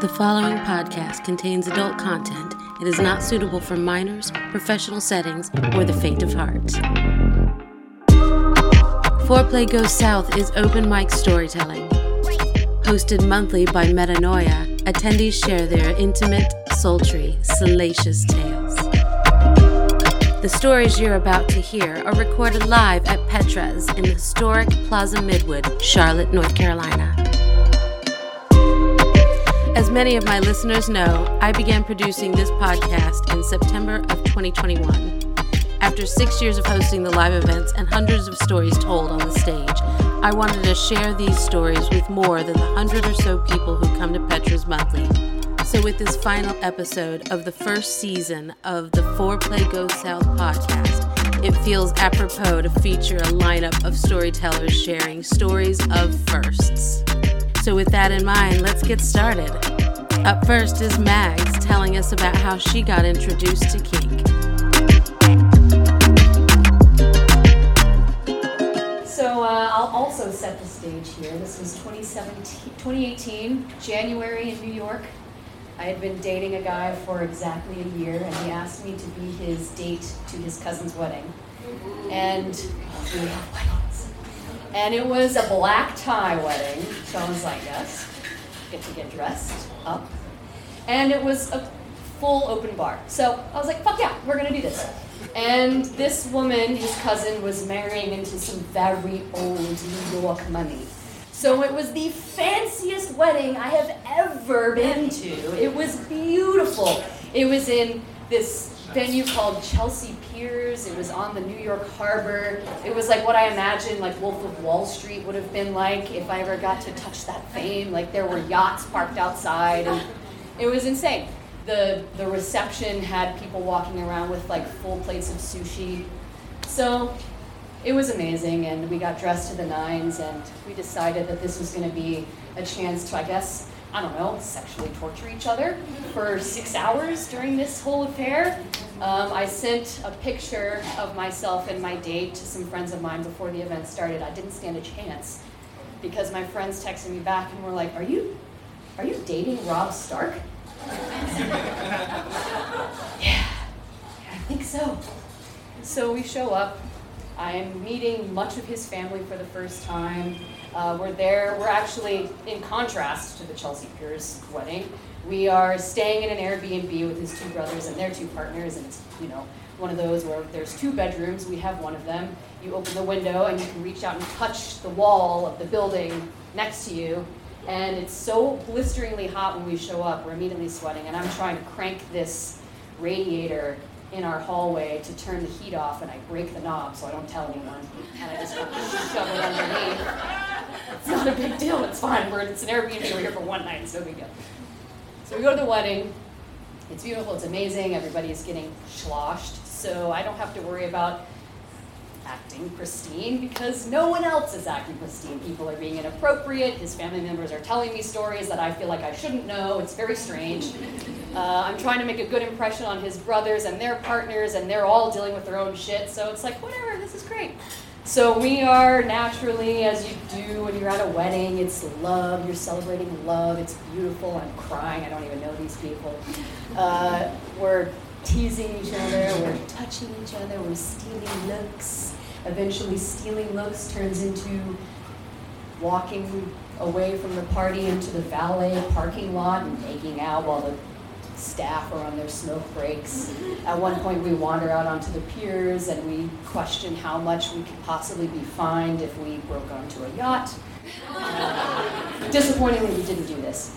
The following podcast contains adult content. It is not suitable for minors, professional settings, or the faint of heart. Foreplay Goes South is open mic storytelling. Hosted monthly by Metanoia, attendees share their intimate, sultry, salacious tales. The stories you're about to hear are recorded live at Petra's in the historic Plaza Midwood, Charlotte, North Carolina. As many of my listeners know, I began producing this podcast in September of 2021. After six years of hosting the live events and hundreds of stories told on the stage, I wanted to share these stories with more than the hundred or so people who come to Petra's monthly. So, with this final episode of the first season of the Foreplay Goes South podcast, it feels apropos to feature a lineup of storytellers sharing stories of firsts. So, with that in mind, let's get started. Up first is Mags telling us about how she got introduced to kink. So uh, I'll also set the stage here. This was 2017, 2018, January in New York. I had been dating a guy for exactly a year, and he asked me to be his date to his cousin's wedding. And. And it was a black tie wedding, so I was like, yes, get to get dressed up. And it was a full open bar. So I was like, fuck yeah, we're gonna do this. And this woman, his cousin, was marrying into some very old New York money. So it was the fanciest wedding I have ever been to. It was beautiful. It was in this venue called Chelsea Piers. It was on the New York Harbor. It was like what I imagine like Wolf of Wall Street would have been like if I ever got to touch that fame. Like there were yachts parked outside and it was insane. The the reception had people walking around with like full plates of sushi. So it was amazing and we got dressed to the nines and we decided that this was going to be a chance to i guess i don't know sexually torture each other for six hours during this whole affair. Um, i sent a picture of myself and my date to some friends of mine before the event started. I didn't stand a chance because my friends texted me back and were like are you are you dating rob stark? Yeah i think so. So we show up. I'm meeting much of his family for the first time. Uh, we're there, we're actually, in contrast to the Chelsea Piers wedding, we are staying in an Airbnb with his two brothers and their two partners, and it's, you know, one of those where there's two bedrooms, we have one of them. You open the window and you can reach out and touch the wall of the building next to you, and it's so blisteringly hot when we show up, we're immediately sweating, and I'm trying to crank this radiator in our hallway to turn the heat off, and I break the knob so I don't tell anyone. And I just shove it underneath. It's not a big deal. It's fine. We're it's an Airbnb. We're here for one night. It's no big deal. So we go to the wedding. It's beautiful. It's amazing. Everybody is getting sloshed, so I don't have to worry about acting pristine because no one else is acting pristine. People are being inappropriate. His family members are telling me stories that I feel like I shouldn't know. It's very strange. Uh, I'm trying to make a good impression on his brothers and their partners, and they're all dealing with their own shit. So it's like, whatever, this is great. So we are naturally, as you do when you're at a wedding, it's love. You're celebrating love. It's beautiful. I'm crying. I don't even know these people. Uh, we're teasing each other. We're touching each other. We're stealing looks. Eventually, stealing looks turns into walking away from the party into the valet parking lot and making out while the staff are on their smoke breaks. At one point, we wander out onto the piers and we question how much we could possibly be fined if we broke onto a yacht. Disappointingly, we didn't do this.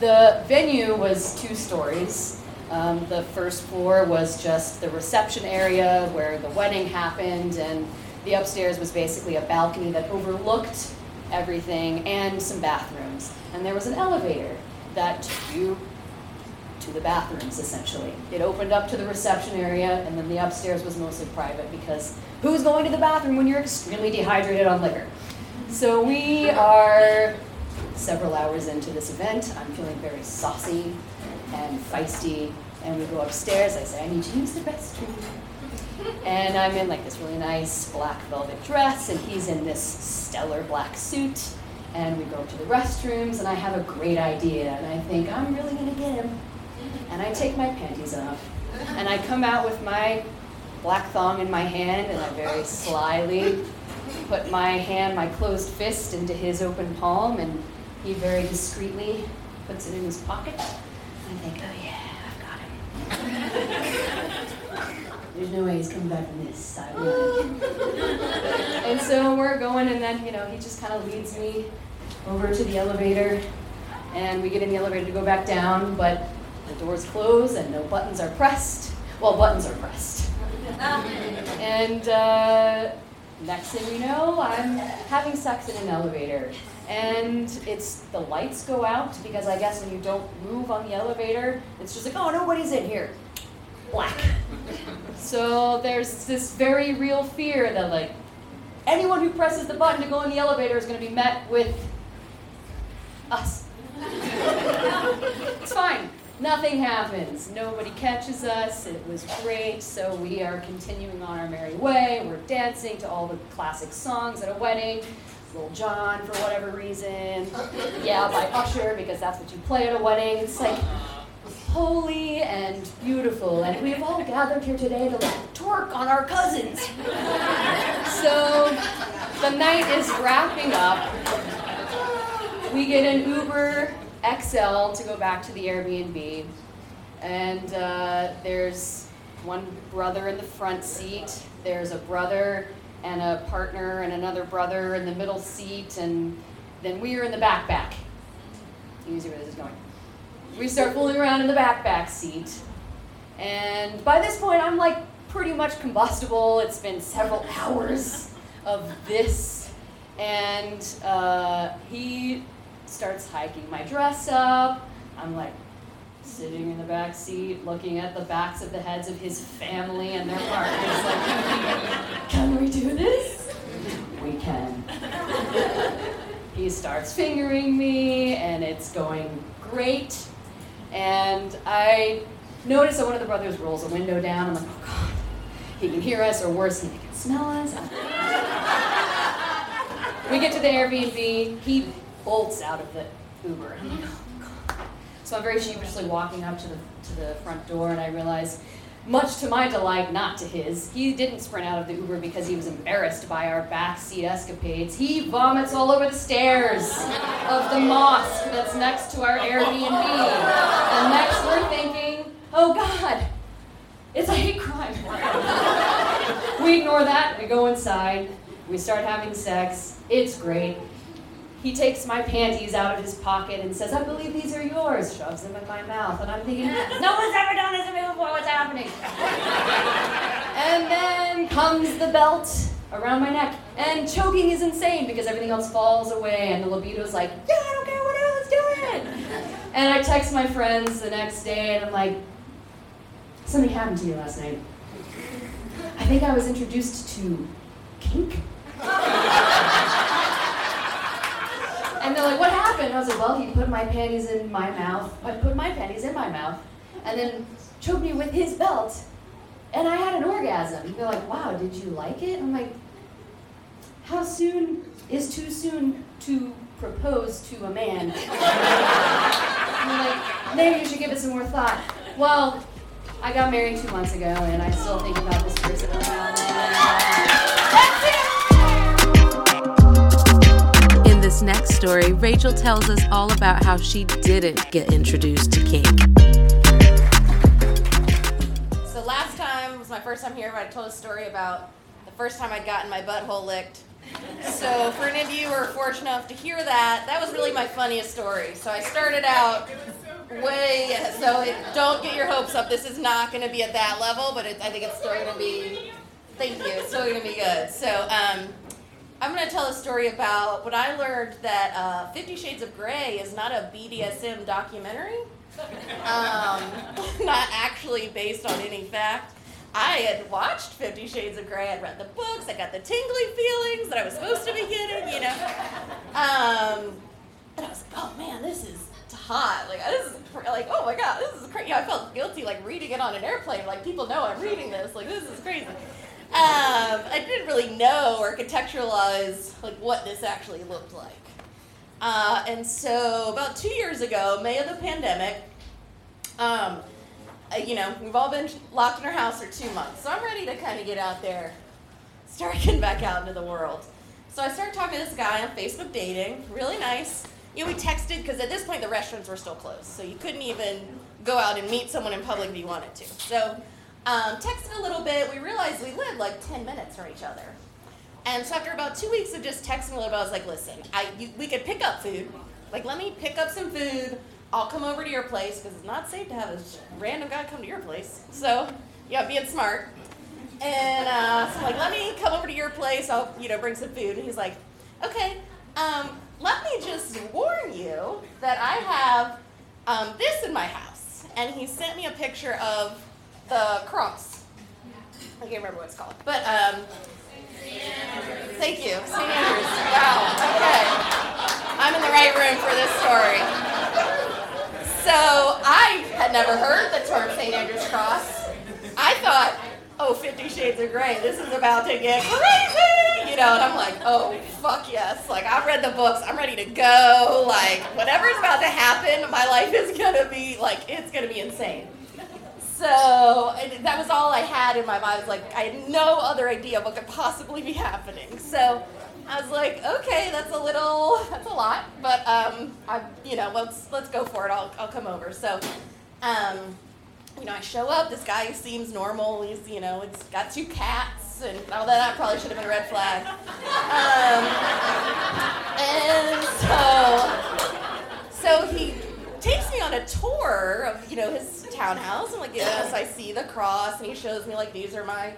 The venue was two stories. Um, the first floor was just the reception area where the wedding happened, and the upstairs was basically a balcony that overlooked everything and some bathrooms. And there was an elevator that took you to the bathrooms essentially. It opened up to the reception area, and then the upstairs was mostly private because who's going to the bathroom when you're extremely dehydrated on liquor? So we are several hours into this event. I'm feeling very saucy and feisty, and we go upstairs. I say, I need to use the restroom. And I'm in like this really nice black velvet dress, and he's in this stellar black suit. and we go to the restrooms, and I have a great idea, and I think, I'm really gonna get him. And I take my panties off, and I come out with my black thong in my hand, and I very slyly put my hand, my closed fist, into his open palm, and he very discreetly puts it in his pocket. And I think, oh yeah, I've got him. There's no way he's coming back from this. I and so we're going, and then, you know, he just kind of leads me over to the elevator, and we get in the elevator to go back down, but the doors close and no buttons are pressed. Well, buttons are pressed. and uh, next thing you know, I'm having sex in an elevator. And it's the lights go out because I guess when you don't move on the elevator, it's just like, oh, nobody's in here. Black. So there's this very real fear that like anyone who presses the button to go in the elevator is going to be met with us. it's fine. Nothing happens. Nobody catches us. It was great. So we are continuing on our merry way. We're dancing to all the classic songs at a wedding. Lil Jon for whatever reason. Yeah, by Usher because that's what you play at a wedding. It's like holy and beautiful, and we have all gathered here today to like twerk on our cousins. so the night is wrapping up. We get an Uber XL to go back to the Airbnb, and uh, there's one brother in the front seat. There's a brother and a partner and another brother in the middle seat, and then we are in the backpack. You see where this is going we start fooling around in the backpack seat. And by this point, I'm like pretty much combustible. It's been several hours of this. And uh, he starts hiking my dress up. I'm like sitting in the back seat, looking at the backs of the heads of his family and their partners, like, can we do this? We can. he starts fingering me, and it's going great. And I notice that one of the brothers rolls a window down. I'm like, oh God, he can hear us, or worse, he can smell us. we get to the Airbnb. He bolts out of the Uber. Mm-hmm. I'm like, oh God. So I'm very sheepishly walking up to the, to the front door, and I realize much to my delight, not to his. He didn't sprint out of the Uber because he was embarrassed by our backseat escapades. He vomits all over the stairs of the mosque that's next to our Airbnb. And next we're thinking, oh God, it's a hate crime. we ignore that, we go inside, we start having sex. It's great. He takes my panties out of his pocket and says, I believe these are yours, shoves them in my mouth. And I'm thinking, no one's ever done this to me before, what's happening? and then comes the belt around my neck. And choking is insane because everything else falls away, and the libido's like, yeah, I don't care, whatever, let's do it. And I text my friends the next day, and I'm like, something happened to you last night. I think I was introduced to kink. And they're like, what happened? I was like, well, he put my panties in my mouth. I put my panties in my mouth. And then choked me with his belt. And I had an orgasm. They're like, wow, did you like it? I'm like, how soon is too soon to propose to a man? like, maybe you should give it some more thought. Well, I got married two months ago, and I still think about this person. This next story, Rachel tells us all about how she didn't get introduced to kink. So last time was my first time here, but I told a story about the first time I'd gotten my butthole licked. So for any of you who are fortunate enough to hear that, that was really my funniest story. So I started out way, so it, don't get your hopes up. This is not going to be at that level, but it, I think it's still going to be. Thank you. It's still going to be good. So. Um, I'm going to tell a story about what I learned that uh, Fifty Shades of Grey is not a BDSM documentary, um, not actually based on any fact. I had watched Fifty Shades of Grey, I'd read the books, I got the tingly feelings that I was supposed to be getting, you know. Um, and I was like, oh man, this is hot. Like this is like, oh my god, this is crazy. I felt guilty like reading it on an airplane. Like people know I'm reading this. Like this is crazy. Um, I didn't really know or contextualize like what this actually looked like. Uh, and so about two years ago, May of the pandemic, um, uh, you know, we've all been locked in our house for two months. So I'm ready to kind of get out there, start getting back out into the world. So I started talking to this guy on Facebook dating, really nice. You know, we texted because at this point the restaurants were still closed, so you couldn't even go out and meet someone in public if you wanted to. So um, texted a little bit. We realized we lived like 10 minutes from each other. And so after about two weeks of just texting a little bit, I was like, listen, I, you, we could pick up food. Like, let me pick up some food. I'll come over to your place because it's not safe to have a random guy come to your place. So, yeah, being smart. And uh, so I'm like, let me come over to your place. I'll, you know, bring some food. And he's like, okay, um, let me just warn you that I have um, this in my house. And he sent me a picture of the cross. I can't remember what it's called. But, um, thank you. St. Andrews. Wow. Okay. I'm in the right room for this story. So I had never heard the term St. Andrew's Cross. I thought, oh, Fifty Shades of Grey, this is about to get crazy. You know, and I'm like, oh, fuck yes. Like, I've read the books, I'm ready to go. Like, whatever's about to happen, my life is gonna be, like, it's gonna be insane. So that was all I had in my mind. I was like, I had no other idea what could possibly be happening. So I was like, okay, that's a little, that's a lot, but um, I, you know, let's let's go for it. I'll I'll come over. So, um, you know, I show up. This guy seems normal. He's, you know, it's got two cats, and all that, that probably should have been a red flag. Um, and so, so he takes me on a tour of, you know, his townhouse. I'm like, yes, I see the cross, and he shows me like these are my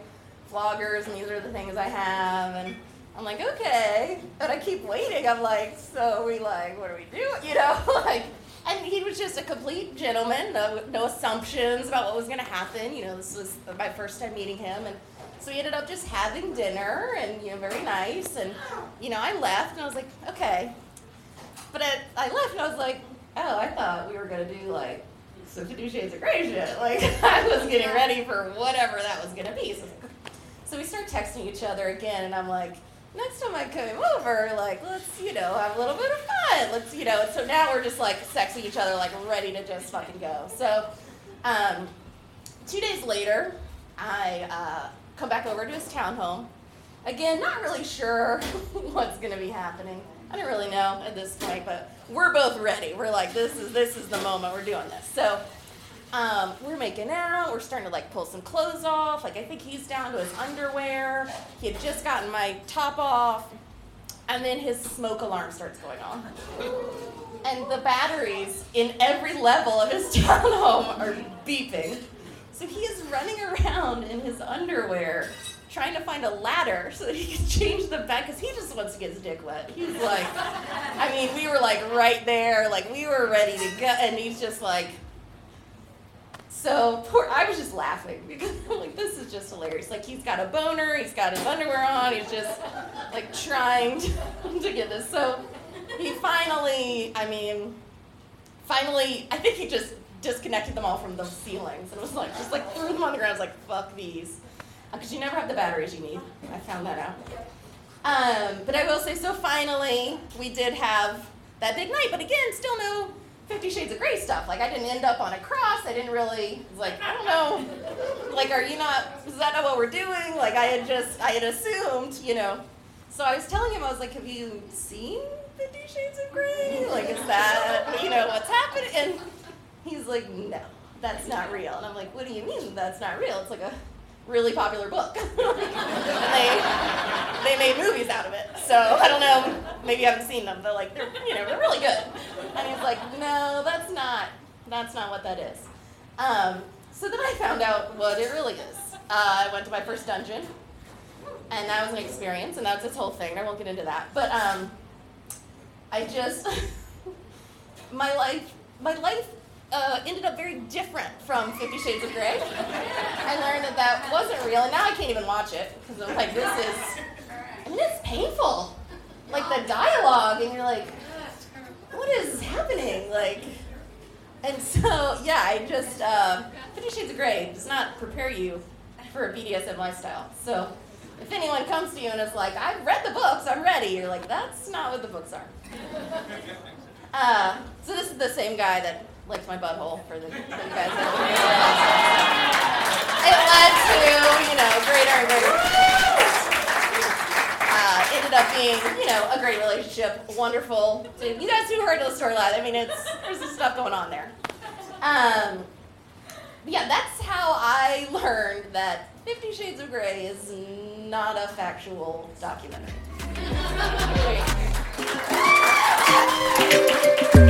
floggers, and these are the things I have, and I'm like, okay. And I keep waiting. I'm like, so we like, what do we do? You know, like, and he was just a complete gentleman. No, no assumptions about what was going to happen. You know, this was my first time meeting him, and so we ended up just having dinner, and you know, very nice. And you know, I left, and I was like, okay. But I, I left, and I was like, oh, I thought we were going to do like some Fifty Shades of Grey shit. Like, I was getting ready for whatever that was going to be. So, so we start texting each other again, and I'm like next time I come over, like, let's, you know, have a little bit of fun. Let's, you know, and so now we're just like sexing each other, like ready to just fucking go. So, um, two days later, I uh, come back over to his townhome. Again, not really sure what's gonna be happening. I don't really know at this point, but we're both ready. We're like, this is this is the moment we're doing this. So um, we're making out. We're starting to like pull some clothes off. Like I think he's down to his underwear. He had just gotten my top off, and then his smoke alarm starts going on. And the batteries in every level of his townhome are beeping. So he is running around in his underwear trying to find a ladder so that he can change the bed because he just wants to get his dick wet. He's like, I mean, we were like right there, like we were ready to go, and he's just like, so poor, I was just laughing because I'm like, this is just hilarious. Like he's got a boner, he's got his underwear on, he's just like trying to, to get this. So he finally, I mean, finally, I think he just disconnected them all from the ceilings and was like, just like threw them on the ground. I was like, fuck these, because you never have the batteries you need. I found that out. Um, but I will say, so finally, we did have that big night. But again, still no Fifty Shades of Grey stuff. Like I didn't end up on a cross. I didn't really like I don't know. Like are you not? Is that not what we're doing? Like I had just I had assumed, you know. So I was telling him I was like, have you seen Fifty Shades of Grey? Like is that you know what's happening? And he's like, no, that's not real. And I'm like, what do you mean that's not real? It's like a really popular book. and they they made movies out of it. So I don't know, maybe you haven't seen them, but like they're you know, they're really good. And he's like, no, that's not that's not what that is. Um, so then I found out what it really is. Uh, I went to my first dungeon, and that was an experience, and that's its whole thing. I won't get into that. But um, I just my life my life uh, ended up very different from Fifty Shades of Grey. I learned that that wasn't real, and now I can't even watch it because I'm like, this is, I mean, it's painful. Like the dialogue, and you're like, what is happening? Like, and so yeah, I just uh, Fifty Shades of Grey does not prepare you for a BDSM lifestyle. So if anyone comes to you and is like, I've read the books, I'm ready, you're like, that's not what the books are. Uh, so this is the same guy that likes my butthole for the, for the guys It led to, you know, greater and greater. Uh, ended up being, you know, a great relationship, wonderful. You guys who heard the story last, I mean, it's there's some stuff going on there. Um, yeah, that's how I learned that Fifty Shades of Grey is not a factual documentary.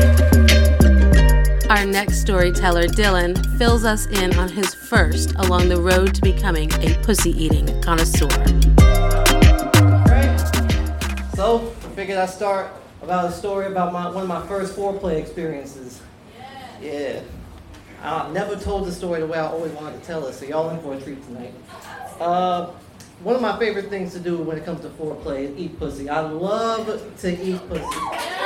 Our next storyteller, Dylan, fills us in on his first along the road to becoming a pussy eating connoisseur. Right? So, I figured I'd start about a story about my, one of my first foreplay experiences. Yeah. I never told the story the way I always wanted to tell it, so y'all in for a treat tonight. Uh, one of my favorite things to do when it comes to foreplay is eat pussy. I love to eat pussy.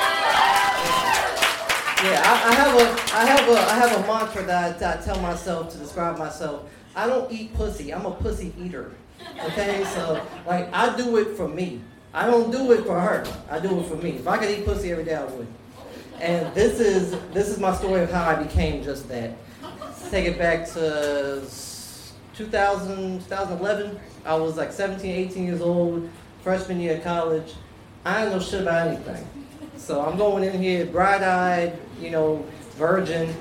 Yeah, I, I have a, I have a, I have a mantra that I, I tell myself to describe myself. I don't eat pussy. I'm a pussy eater. Okay, so like I do it for me. I don't do it for her. I do it for me. If I could eat pussy every day, I would. And this is this is my story of how I became just that. Let's take it back to 2000, 2011. I was like 17, 18 years old, freshman year of college. I didn't know shit about anything. So I'm going in here bright-eyed, you know, virgin.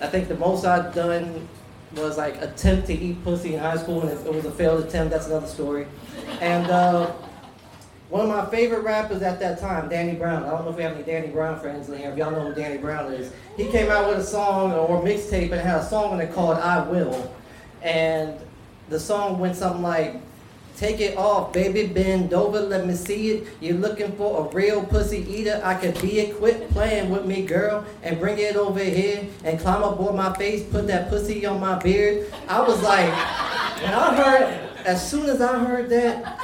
I think the most I've done was like attempt to eat pussy in high school, and it was a failed attempt. That's another story. And uh, one of my favorite rappers at that time, Danny Brown. I don't know if we have any Danny Brown friends in here. If y'all know who Danny Brown is, he came out with a song or mixtape and had a song on it called "I Will," and the song went something like. Take it off, baby, bend over, let me see it. You're looking for a real pussy eater. I could be it. Quit playing with me, girl, and bring it over here and climb up on my face, put that pussy on my beard. I was like, when I heard, as soon as I heard that,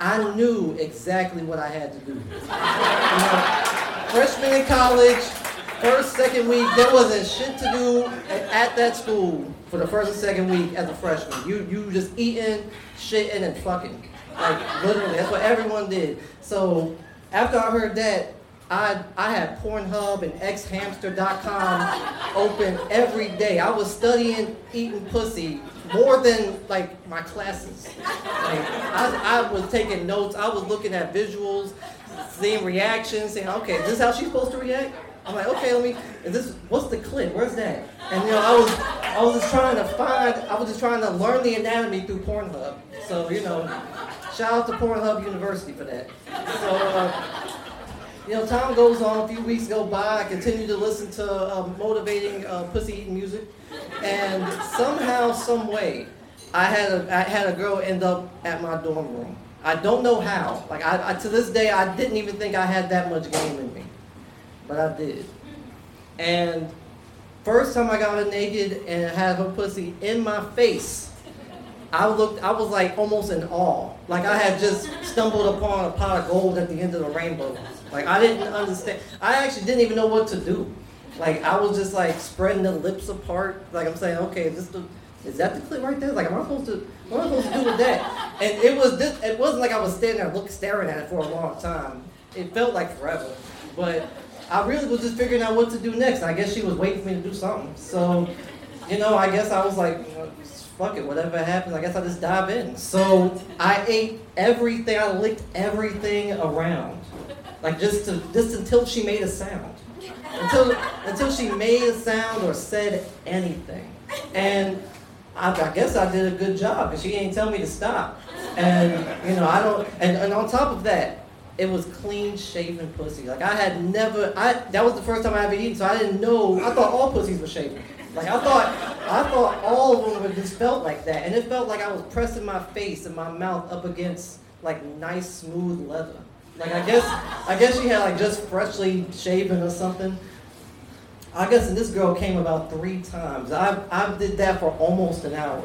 I knew exactly what I had to do. You know, freshman in college, first, second week, there wasn't shit to do at that school for the first and second week as a freshman. You you just eating, shitting, and fucking. Like literally, that's what everyone did. So after I heard that, I I had Pornhub and xhamster.com open every day. I was studying eating pussy more than like my classes. Like I, I was taking notes. I was looking at visuals, seeing reactions, saying, okay, is this how she's supposed to react? I'm like, okay, let me. Is this what's the clit? Where's that? And you know, I was I was just trying to find. I was just trying to learn the anatomy through Pornhub. So you know, shout out to Pornhub University for that. So. Uh, you know, time goes on. A few weeks go by. I continue to listen to uh, motivating uh, pussy eating music, and somehow, some way, I had a I had a girl end up at my dorm room. I don't know how. Like I, I to this day, I didn't even think I had that much game in me, but I did. And first time I got her naked and had her pussy in my face, I looked. I was like almost in awe. Like I had just stumbled upon a pot of gold at the end of the rainbow. Like I didn't understand. I actually didn't even know what to do. Like I was just like spreading the lips apart. Like I'm saying, okay, is this the is that the clip right there? Like, am I supposed to? What am I supposed to do with that? And it was this. It wasn't like I was standing there, looking, staring at it for a long time. It felt like forever. But I really was just figuring out what to do next. I guess she was waiting for me to do something. So, you know, I guess I was like, fuck it, whatever happens, I guess I just dive in. So I ate everything. I licked everything around like just to just until she made a sound, until until she made a sound or said anything, and I, I guess I did a good job because she ain't tell me to stop, and you know I don't, and, and on top of that, it was clean shaven pussy. Like I had never, I that was the first time I ever eaten, so I didn't know. I thought all pussies were shaven. Like I thought, I thought all of them would just felt like that, and it felt like I was pressing my face and my mouth up against like nice smooth leather. Like I guess I guess she had like just freshly shaven or something. I guess this girl came about three times. I I did that for almost an hour.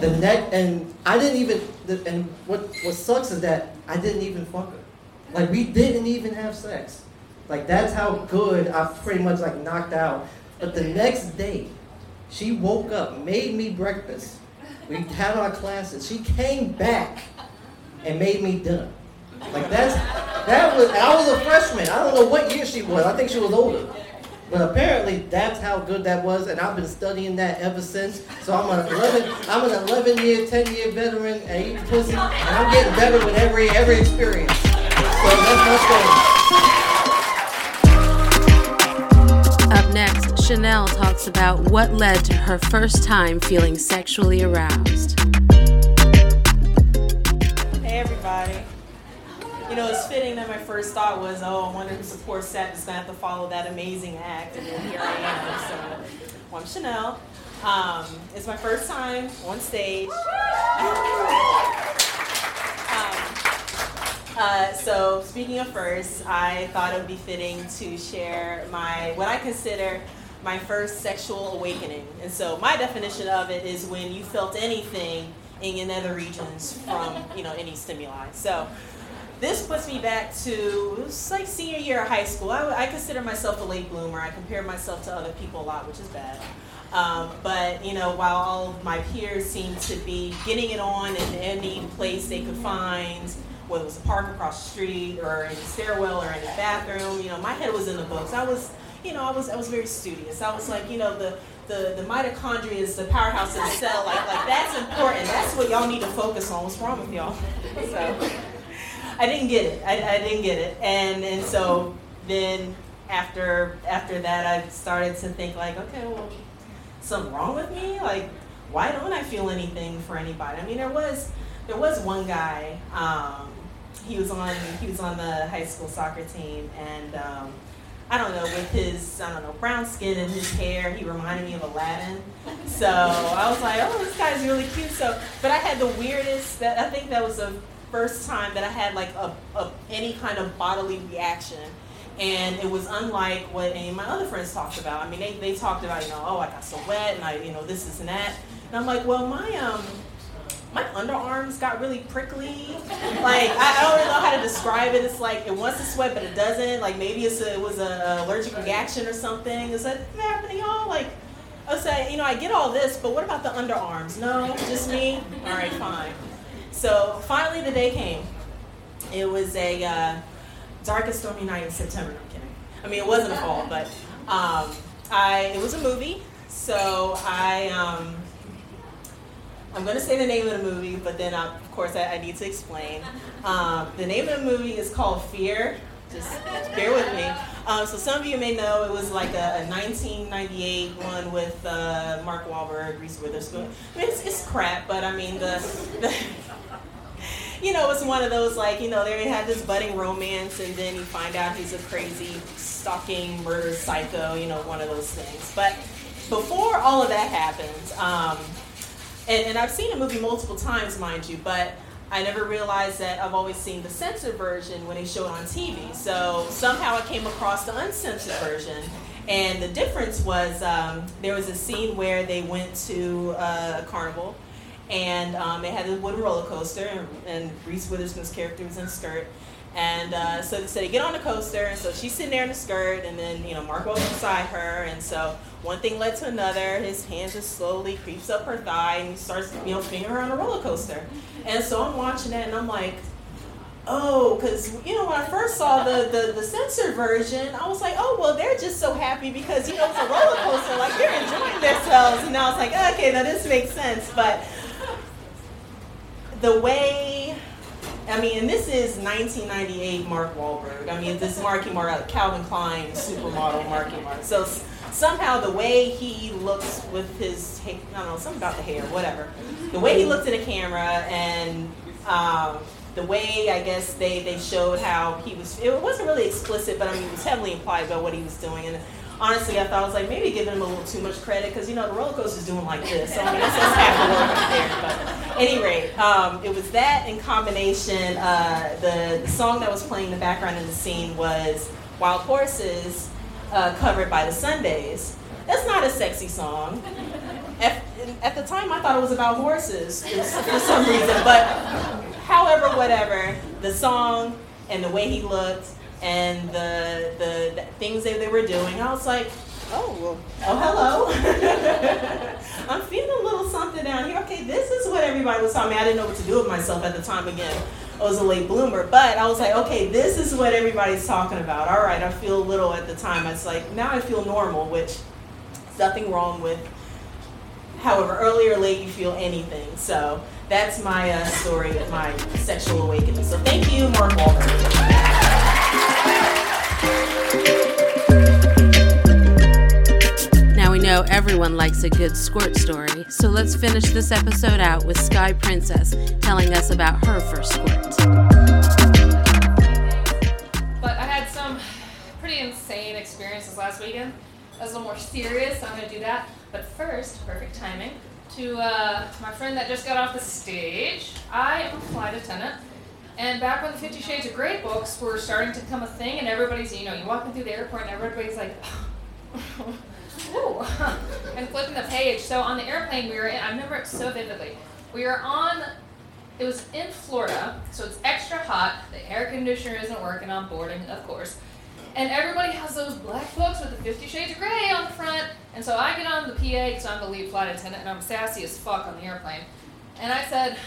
The neck and I didn't even and what what sucks is that I didn't even fuck her. Like we didn't even have sex. Like that's how good I pretty much like knocked out. But the next day, she woke up, made me breakfast. We had our classes. She came back and made me dinner. Like that's that was I was a freshman. I don't know what year she was. I think she was older. But apparently that's how good that was, and I've been studying that ever since. So I'm an 11, I'm an 11 year, 10 year veteran eating pussy, and I'm getting better with every every experience. That's. Up next, Chanel talks about what led to her first time feeling sexually aroused. Hey everybody. You know, it's fitting that my first thought was, oh, I wonder who's the poor set is going to have to follow that amazing act. And then here I am. So, well, I'm Chanel. Um, it's my first time on stage. uh, so, speaking of first, I thought it would be fitting to share my what I consider my first sexual awakening. And so, my definition of it is when you felt anything in your nether regions from you know any stimuli. So this puts me back to it's like senior year of high school. I, I, consider myself a late bloomer. I compare myself to other people a lot, which is bad. Um, but you know, while all my peers seem to be getting it on in any place they could find, whether it was a park across the street or in the stairwell or in the bathroom, you know, my head was in the books. I was, you know, I was I was very studious. I was like, you know, the the, the mitochondria is the powerhouse of the cell. Like like that's important. That's what y'all need to focus on. What's wrong with y'all? So. I didn't get it. I, I didn't get it. And and so then after after that, I started to think like, okay, well, something wrong with me? Like, why don't I feel anything for anybody? I mean, there was there was one guy. Um, he was on he was on the high school soccer team, and um, I don't know with his I don't know brown skin and his hair, he reminded me of Aladdin. So I was like, oh, this guy's really cute. So, but I had the weirdest. That I think that was the first time that I had like a, a, any kind of bodily reaction. And it was unlike what any of my other friends talked about. I mean, they, they talked about, you know, oh, I got so wet and I, you know, this, this, and that. And I'm like, well, my, um, my underarms got really prickly. Like, I, I don't really know how to describe it. It's like, it wants to sweat, but it doesn't. Like, maybe it's a, it was an allergic reaction or something. Is that happening, y'all? Like, I saying, you know, I get all this, but what about the underarms? No, just me? All right, fine. So finally, the day came. It was a uh, dark and stormy night in September. No, I'm kidding. I mean, it wasn't a fall, but um, I it was a movie. So I um, I'm going to say the name of the movie, but then uh, of course I, I, need to explain. Um, the name of the movie is called Fear. Just bear with me. Um, so some of you may know it was like a, a 1998 one with uh, Mark Wahlberg, Reese Witherspoon. I mean, it's, it's crap, but I mean the, the you know, it's one of those like, you know, they had this budding romance and then you find out he's a crazy stalking murder psycho, you know, one of those things. But before all of that happens, um, and, and I've seen a movie multiple times, mind you, but I never realized that I've always seen the censored version when they show it on TV. So somehow I came across the uncensored version. And the difference was um, there was a scene where they went to uh, a carnival and um, it had a wooden roller coaster, and, and Reese Witherspoon's character was in a skirt. And uh, so, they get on the coaster, and so she's sitting there in the skirt, and then you know Mark walks beside her, and so one thing led to another. His hand just slowly creeps up her thigh, and he starts you know spinning her on a roller coaster. And so I'm watching that, and I'm like, oh, because you know when I first saw the, the the censored version, I was like, oh well, they're just so happy because you know it's a roller coaster, like they're enjoying themselves. And I was like, okay, now this makes sense, but the way, I mean, and this is 1998 Mark Wahlberg. I mean, this is Marky Mark, Calvin Klein supermodel Marky Mark. So somehow the way he looks with his, I don't know, something about the hair, whatever. The way he looked in the camera and um, the way I guess they, they showed how he was, it wasn't really explicit, but I mean, it was heavily implied about what he was doing. And honestly, I thought I was like maybe giving him a little too much credit because you know the roller is doing like this. So I mean, that's, that's half the work there. But anyway, um, it was that in combination. Uh, the, the song that was playing in the background in the scene was "Wild Horses," uh, covered by the Sundays. That's not a sexy song. At, at the time, I thought it was about horses for some reason. But however, whatever, the song and the way he looked and the, the, the things that they were doing. I was like, oh, oh, hello. I'm feeling a little something down here. Okay, this is what everybody was telling me. I didn't know what to do with myself at the time again. I was a late bloomer. But I was like, okay, this is what everybody's talking about. All right, I feel little at the time. It's like now I feel normal, which nothing wrong with. However, early or late you feel anything. So that's my uh, story of my sexual awakening. So thank you, Mark know everyone likes a good squirt story, so let's finish this episode out with Sky Princess telling us about her first squirt. But I had some pretty insane experiences last weekend. That's a little more serious, so I'm going to do that. But first, perfect timing, to uh, my friend that just got off the stage. I am a flight attendant. And back when the Fifty Shades of Grey books were starting to become a thing, and everybody's, you know, you're walking through the airport and everybody's like, ooh, and flipping the page. So on the airplane we were in, I remember it so vividly. We were on, it was in Florida, so it's extra hot. The air conditioner isn't working on boarding, of course. And everybody has those black books with the Fifty Shades of Grey on the front. And so I get on the PA because I'm the lead flight attendant and I'm sassy as fuck on the airplane. And I said,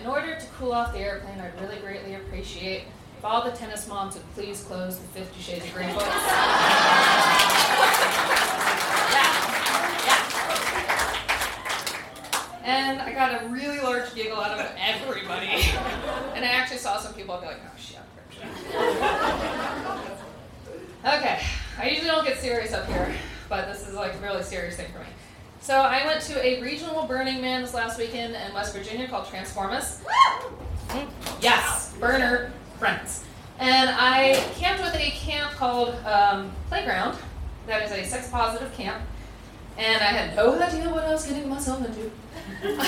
in order to cool off the airplane, I'd really greatly appreciate if all the tennis moms would please close the Fifty Shades of Grey books. yeah, yeah. And I got a really large giggle out of everybody. and I actually saw some people be like, oh shit. Okay, I usually don't get serious up here, but this is like a really serious thing for me. So I went to a regional Burning Man this last weekend in West Virginia called Transformus. Yes, burner friends. And I camped with a camp called um, Playground. That is a sex positive camp. And I had no idea what I was getting myself into. uh,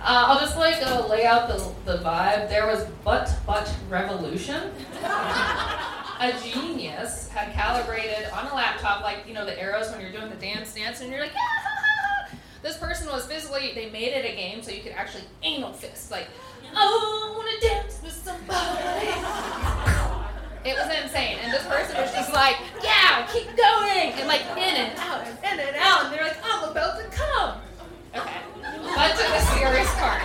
I'll just like uh, lay out the, the vibe. There was butt butt revolution. a genius had calibrated on a laptop, like you know the arrows when you're doing the dance dance, and you're like, ah! this person was physically. They made it a game so you could actually anal fist, like, oh, I want to dance with somebody. It was insane, and this person was just like, yeah, keep going, and like in and out, and in and out, and they're like, I'm about to come. Okay, but to the serious part.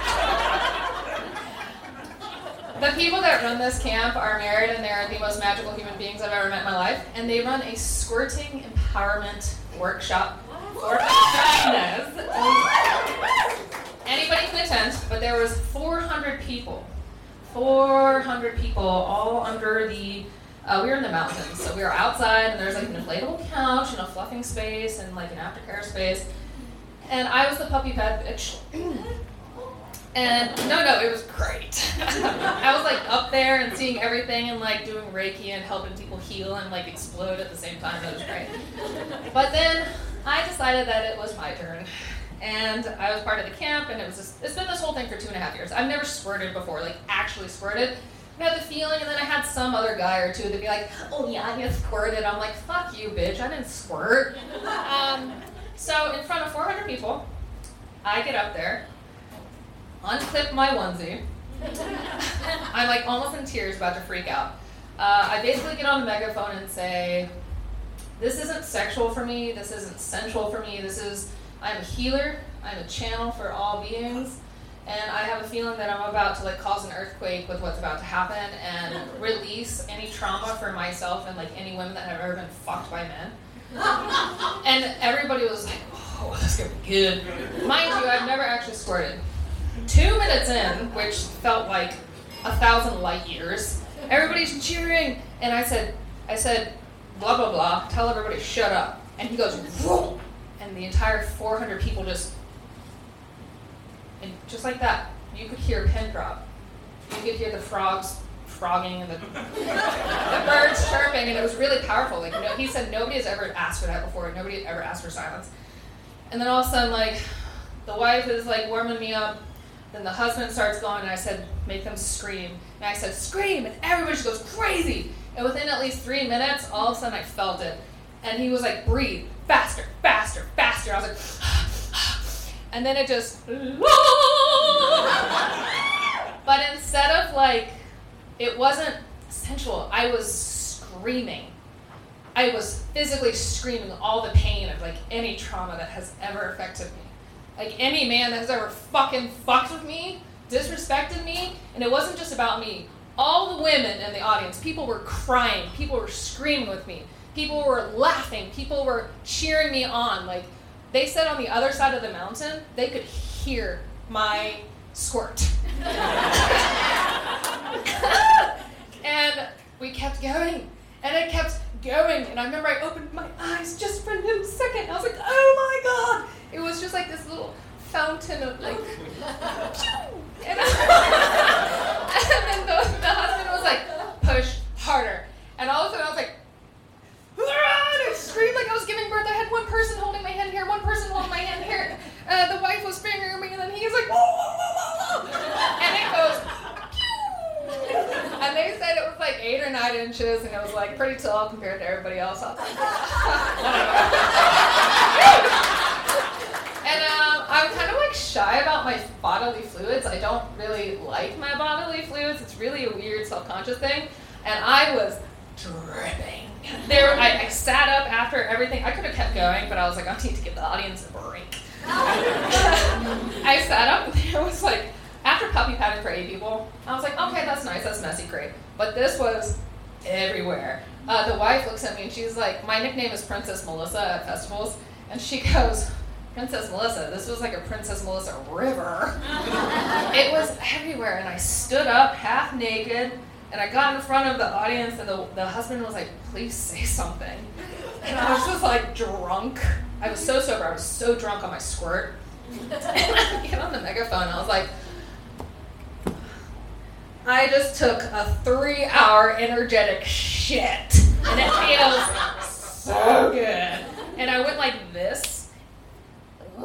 The people that run this camp are married and they're the most magical human beings I've ever met in my life. And they run a squirting empowerment workshop for vaginas. Anybody can attend, but there was 400 people. 400 people all under the uh, we were in the mountains, so we were outside, and there's like an inflatable couch and a fluffing space and like an aftercare space. And I was the puppy pet bitch. And no, no, it was great. I was like up there and seeing everything and like doing Reiki and helping people heal and like explode at the same time. That was great. But then I decided that it was my turn. And I was part of the camp, and it was just, it's been this whole thing for two and a half years. I've never squirted before, like actually squirted. I had the feeling, and then I had some other guy or two that'd be like, oh yeah, I squirted. I'm like, fuck you, bitch, I didn't squirt. Um, so in front of 400 people, I get up there, unclip my onesie. I'm like almost in tears, about to freak out. Uh, I basically get on the megaphone and say, This isn't sexual for me, this isn't sensual for me, this is, I'm a healer, I'm a channel for all beings, and I have a feeling that I'm about to like cause an earthquake with what's about to happen and release any trauma for myself and like any women that have ever been fucked by men. and everybody was like, oh, this is gonna be good. Mind you, I've never actually squirted. Two minutes in, which felt like a thousand light years, everybody's cheering, and I said, I said, blah blah blah. Tell everybody shut up. And he goes, Vroom! And the entire 400 people just, and just like that, you could hear a pin drop. You could hear the frogs frogging and the, the birds chirping, and it was really powerful. Like, know, he said nobody has ever asked for that before. Nobody had ever asked for silence. And then all of a sudden, like, the wife is like warming me up. Then the husband starts going, and I said, make them scream. And I said, scream, and everybody just goes crazy. And within at least three minutes, all of a sudden I felt it. And he was like, breathe, faster, faster, faster. I was like, and then it just, but instead of like, it wasn't sensual, I was screaming. I was physically screaming all the pain of like any trauma that has ever affected me. Like any man that has ever fucking fucked with me, disrespected me, and it wasn't just about me all the women in the audience, people were crying, people were screaming with me, people were laughing, people were cheering me on. Like they said on the other side of the mountain, they could hear my squirt. and we kept going, and it kept going. And I remember I opened my eyes just for a little second. I was like, oh my god! It was just like this little fountain of like, and, and then the, the husband was like, push harder. And all of a sudden I was like, I screamed like I was giving birth. I had one person holding my hand here, one person holding my hand here. Uh, the wife was fingering me, and then he was like, whoa, whoa, whoa, whoa, whoa. and it goes, and they said it was like eight or nine inches, and it was like pretty tall compared to everybody else. I was and um, I'm kind of like shy about my bodily fluids. I don't really like my bodily fluids. It's really a weird self-conscious thing, and I was dripping. There, I, I sat up after everything. I could have kept going, but I was like, I need to give the audience a break. I sat up. And there was like after puppy padding for eight people, I was like, okay, that's nice, that's messy, great. But this was everywhere. Uh, the wife looks at me and she's like, my nickname is Princess Melissa at festivals, and she goes, Princess Melissa, this was like a Princess Melissa river. it was everywhere, and I stood up half naked, and I got in front of the audience, and the, the husband was like, please say something. And I was just like drunk. I was so sober, I was so drunk on my squirt. and I get on the megaphone, I was like, I just took a three hour energetic shit. And it feels so good. And I went like this.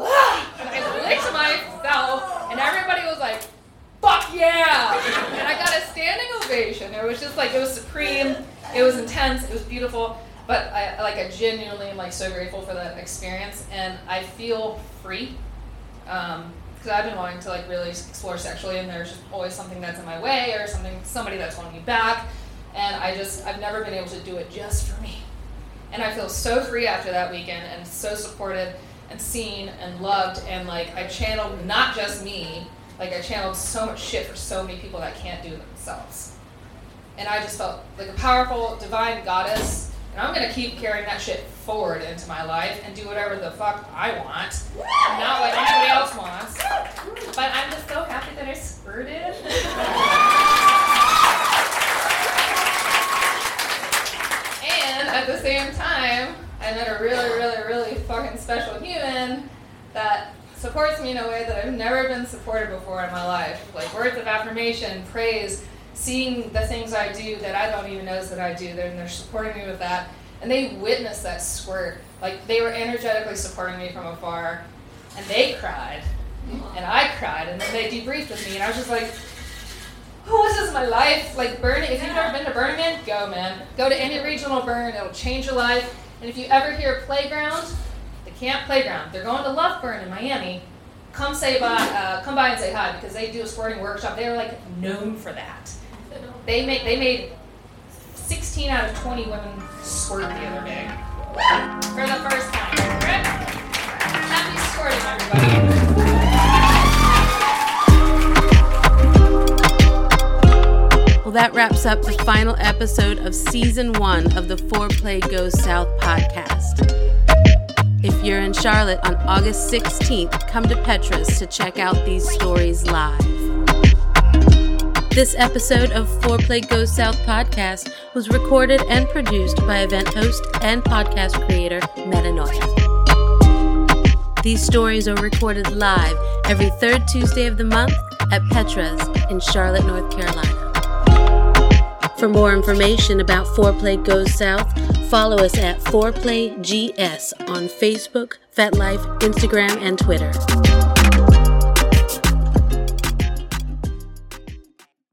And I licked myself, and everybody was like, fuck yeah! And I got a standing ovation. It was just like, it was supreme, it was intense, it was beautiful. But I like I genuinely am like so grateful for that experience, and I feel free. Um, because I've been wanting to like really explore sexually, and there's just always something that's in my way or something somebody that's holding me back, and I just I've never been able to do it just for me, and I feel so free after that weekend and so supported and seen and loved, and like I channeled not just me, like I channeled so much shit for so many people that can't do it themselves, and I just felt like a powerful divine goddess and I'm gonna keep carrying that shit forward into my life and do whatever the fuck I want, not what anybody else wants. But I'm just so happy that I squirted. and at the same time, I met a really, really, really fucking special human that supports me in a way that I've never been supported before in my life. Like words of affirmation, praise, seeing the things I do that I don't even notice that I do, and they're supporting me with that. And they witnessed that squirt. Like they were energetically supporting me from afar, and they cried, and I cried, and then they debriefed with me, and I was just like, "Oh, this is my life." Like Burning. If you've never been to Burning Man, go, man. Go to any regional burn; it'll change your life. And if you ever hear playground, camp playground, they're going to Love Burn in Miami come say by, uh, come by and say hi because they do a squirting workshop. They're like known for that. They make they made 16 out of 20 women squirt the other day for the first time. Right? Happy squirting, everybody. Well, that wraps up the final episode of season one of the Foreplay Goes South podcast. You're in Charlotte on August 16th, come to Petra's to check out these stories live. This episode of Foreplay Goes South podcast was recorded and produced by event host and podcast creator Metanoia. These stories are recorded live every third Tuesday of the month at Petra's in Charlotte, North Carolina. For more information about Foreplay Goes South, follow us at ForePlayGS on Facebook, FetLife, Instagram, and Twitter.